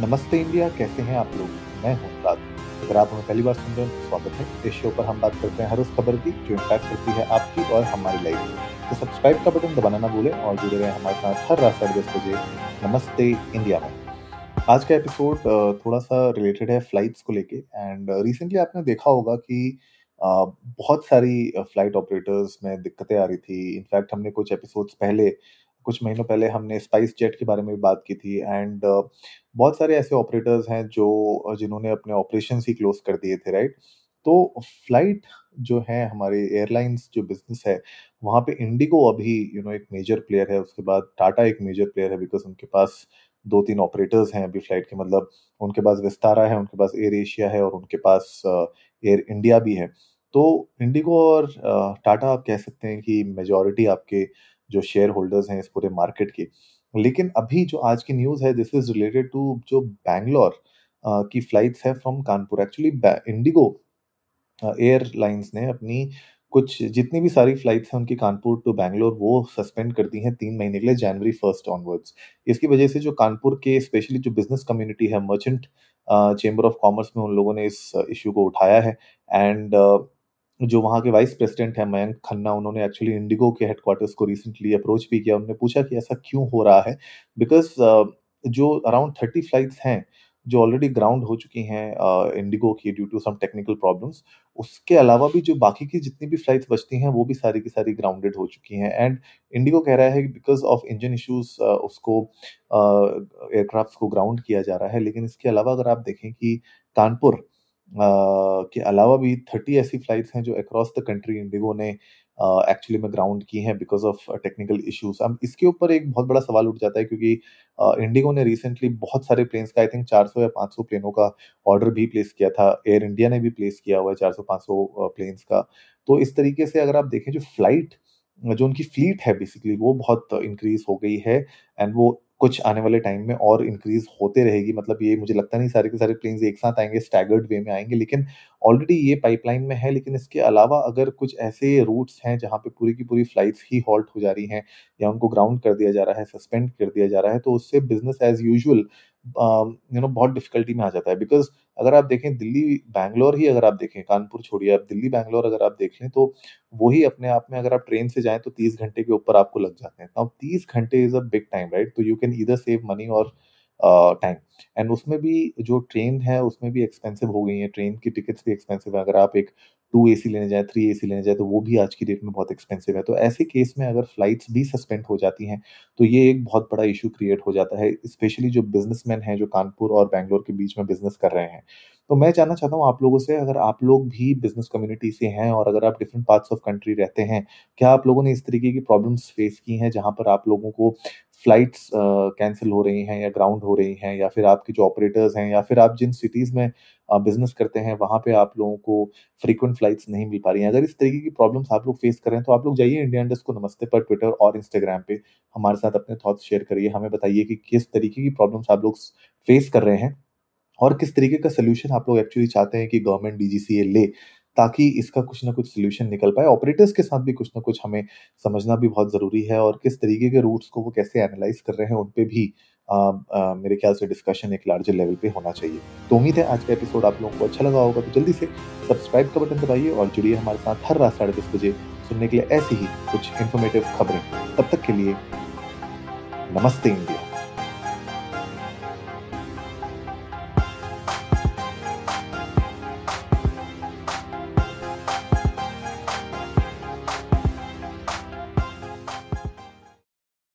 नमस्ते इंडिया, कैसे हैं आप लोग? मैं हूँ अनुराग। अगर आप हमें पहली बार सुन रहे हैं तो स्वागत है। इस शो पर हम बात करते हैं हर उस खबर की जो इम्पैक्ट करती है आपकी और हमारी लाइफ में तो सब्सक्राइब का बटन दबाना ना भूलें और जुड़े रहें हमारे साथ हर रात साढ़े दस बजे नमस्ते इंडिया में। आज का एपिसोड थोड़ा सा रिलेटेड है फ्लाइट्स को लेके एंड रिसेंटली आपने देखा होगा कि बहुत सारी फ़्लाइट ऑपरेटर्स में दिक्कतें आ रही थी। इनफैक्ट हमने कुछ एपिसोड्स पहले कुछ महीनों पहले हमने स्पाइस जेट के बारे में भी बात की थी एंड बहुत सारे ऐसे ऑपरेटर्स हैं जो जिन्होंने अपने ऑपरेशन ही क्लोज कर दिए थे, राइट? तो फ़्लाइट जो है हमारे एयरलाइंस जो बिज़नेस है, वहाँ पे इंडिगो अभी, यू नो, एक मेजर प्लेयर है, उसके बाद टाटा एक मेजर प्लेयर है बिकॉज़ उनके पास दो तीन ऑपरेटर्स हैं अभी फ़्लाइट के मतलब उनके पास विस्तारा है, उनके पास एयर एशिया है और उनके पास एयर इंडिया भी है। तो इंडिगो और टाटा आप कह सकते हैं कि मेजोरिटी आपके जो शेयर होल्डर्स हैं इस पूरे मार्केट के। लेकिन अभी जो आज की न्यूज़ है दिस इज़ रिलेटेड टू जो बैंगलोर की फ्लाइट्स है from Kanpur actually IndiGo airlines ने अपनी कुछ, जितनी भी सारी फ्लाइट्स हैं उनकी कानपुर टू बैंगलोर वो सस्पेंड कर दी हैं तीन महीने के लिए जनवरी फ़र्स्ट ऑनवर्ड्स इसकी वजह से जो कानपुर के स्पेशली जो बिज़नेस कम्युनिटी है मर्चेंट चेंबर ऑफ़ कॉमर्स में उन लोगों ने इस इशू को उठाया है। एंड जो वहाँ के वाइस प्रेसिडेंट हैं, मयंक खन्ना, उन्होंने एक्चुअली इंडिगो के हेडक्वार्टर्स को रिसेंटली अप्रोच भी किया। उन्होंने पूछा कि ऐसा क्यों हो रहा है? बिकॉज़ जो अराउंड थर्टी फ्लाइट्स हैं, जो ऑलरेडी ग्राउंड हो चुकी हैं इंडिगो की due to some technical problems उसके अलावा भी जो बाकी की जितनी भी फ्लाइट्स बचती हैं, वो भी सारी की सारी ग्राउंडेड हो चुकी हैं। एंड इंडिगो कह रहा है कि बिकॉज़ ऑफ़ इंजन इश्यूज़ उसको एयरक्राफ्ट को ग्राउंड किया जा रहा है। लेकिन इसके अलावा अगर आप देखें कि कानपुर के अलावा भी थर्टी ऐसी फ्लाइट्स हैं जो अक्रॉस द कंट्री इंडिगो ने एक्चुअली में ग्राउंड की हैं बिकॉज़ ऑफ़ टेक्निकल इश्यूज़ अब इसके ऊपर एक बहुत बड़ा सवाल उठ जाता है क्योंकि इंडिगो ने रिसेंटली बहुत सारे प्लेन्स का आई थिंक 400 या 500 प्लेनों का ऑर्डर भी प्लेस किया था. एयर इंडिया ने भी प्लेस किया हुआ है 400-500 प्लेन्स का. तो इस तरीके से अगर आप देखें जो फ़्लाइट जो उनकी फ्लीट है बेसिकली वो बहुत इंक्रीज हो गई है एंड वो कुछ आने वाले टाइम में और इंक्रीज होते रहेगी। मतलब ये मुझे लगता नहीं सारे के सारे प्लेन्स एक साथ आएँगे स्टैगर्ड वे में आएँगे, लेकिन ऑलरेडी ये पाइपलाइन में है। लेकिन इसके अलावा अगर कुछ ऐसे रूट्स हैं जहाँ पे पूरी की पूरी फ्लाइट्स ही हॉल्ट हो जा रही हैं या उनको ग्राउंड कर दिया जा रहा है सस्पेंड कर दिया जा रहा है तो उससे business as usual you know बहुत डिफिकल्टी में आ जाता है। बिकॉज़ अगर आप देखें, दिल्ली, बैंगलोर ही अगर आप देखें, कानपुर छोड़िए, आप दिल्ली, बैंगलोर अगर आप देख लें तो वही अपने आप में अगर आप ट्रेन से जाएँ तो तीस घंटे के ऊपर आपको लग जाते हैं। अब तीस घंटे is a big time right तो यू कैन इधर सेव मनी और टाइम एंड उसमें भी जो ट्रेन है, उसमें भी एक्सपेंसिव हो गई है. ट्रेन की टिकट्स भी एक्सपेंसिव है. अगर आप एक टू एसी लेने जाए थ्री एसी लेने जाए तो वो भी आज की डेट में बहुत एक्सपेंसिव है. तो ऐसे केस में अगर फ्लाइट्स भी सस्पेंड हो जाती हैं तो ये एक बहुत बड़ा इशू क्रिएट हो जाता है स्पेशली जो बिजनेसमैन हैं, जो कानपुर और बैंगलोर के बीच में बिज़नेस कर रहे हैं. तो मैं जानना चाहता हूँ आप लोगों से अगर आप लोग भी बिज़नेस कम्युनिटी से हैं और अगर आप डिफरेंट पार्ट्स ऑफ़ कंट्री रहते हैं क्या आप लोगों ने इस तरीके की प्रॉब्लम्स फेस की हैं जहाँ पर आप लोगों को फ्लाइट्स कैंसिल uh, हो रही हैं या ग्राउंड हो रही हैं या फिर आपके जो ऑपरेटर्स हैं या फिर आप जिन सिटीज़ में बिज़नेस uh, करते हैं वहाँ पे आप लोगों को फ्रीक्वेंट फ्लाइट्स नहीं मिल पा रही हैं? अगर इस तरीके की प्रॉब्लम्स आप लोग फेस कर तो आप लोग जाइए इंडिया इंडस्ट को नमस्ते पर ट्विटर और इंस्टाग्राम पे हमारे साथ अपने थॉट्स शेयर करिए हमें बताइए कि किस तरीके की प्रॉब्लम्स आप लोग फेस कर रहे हैं। और किस तरीके का सोल्यूशन आप लोग एक्चुअली चाहते हैं कि गवर्नमेंट डीजीसीए ले ताकि इसका कुछ ना कुछ सोल्यूशन निकल पाए? ऑपरेटर्स के साथ भी कुछ ना कुछ हमें समझना भी बहुत ज़रूरी है और किस तरीके के रूट्स को वो कैसे एनालाइज कर रहे हैं उन पर भी आ, आ, मेरे ख्याल से डिस्कशन एक लार्जर लेवल पे होना चाहिए। तो उम्मीद है आज का एपिसोड आप लोगों को अच्छा लगा होगा तो जल्दी से सब्सक्राइब का बटन दबाइए और जुड़िए हमारे साथ हर रात साढ़े दस बजे सुनने के लिए ऐसी ही कुछ इन्फॉर्मेटिव खबरें। तब तक के लिए नमस्ते इंडिया।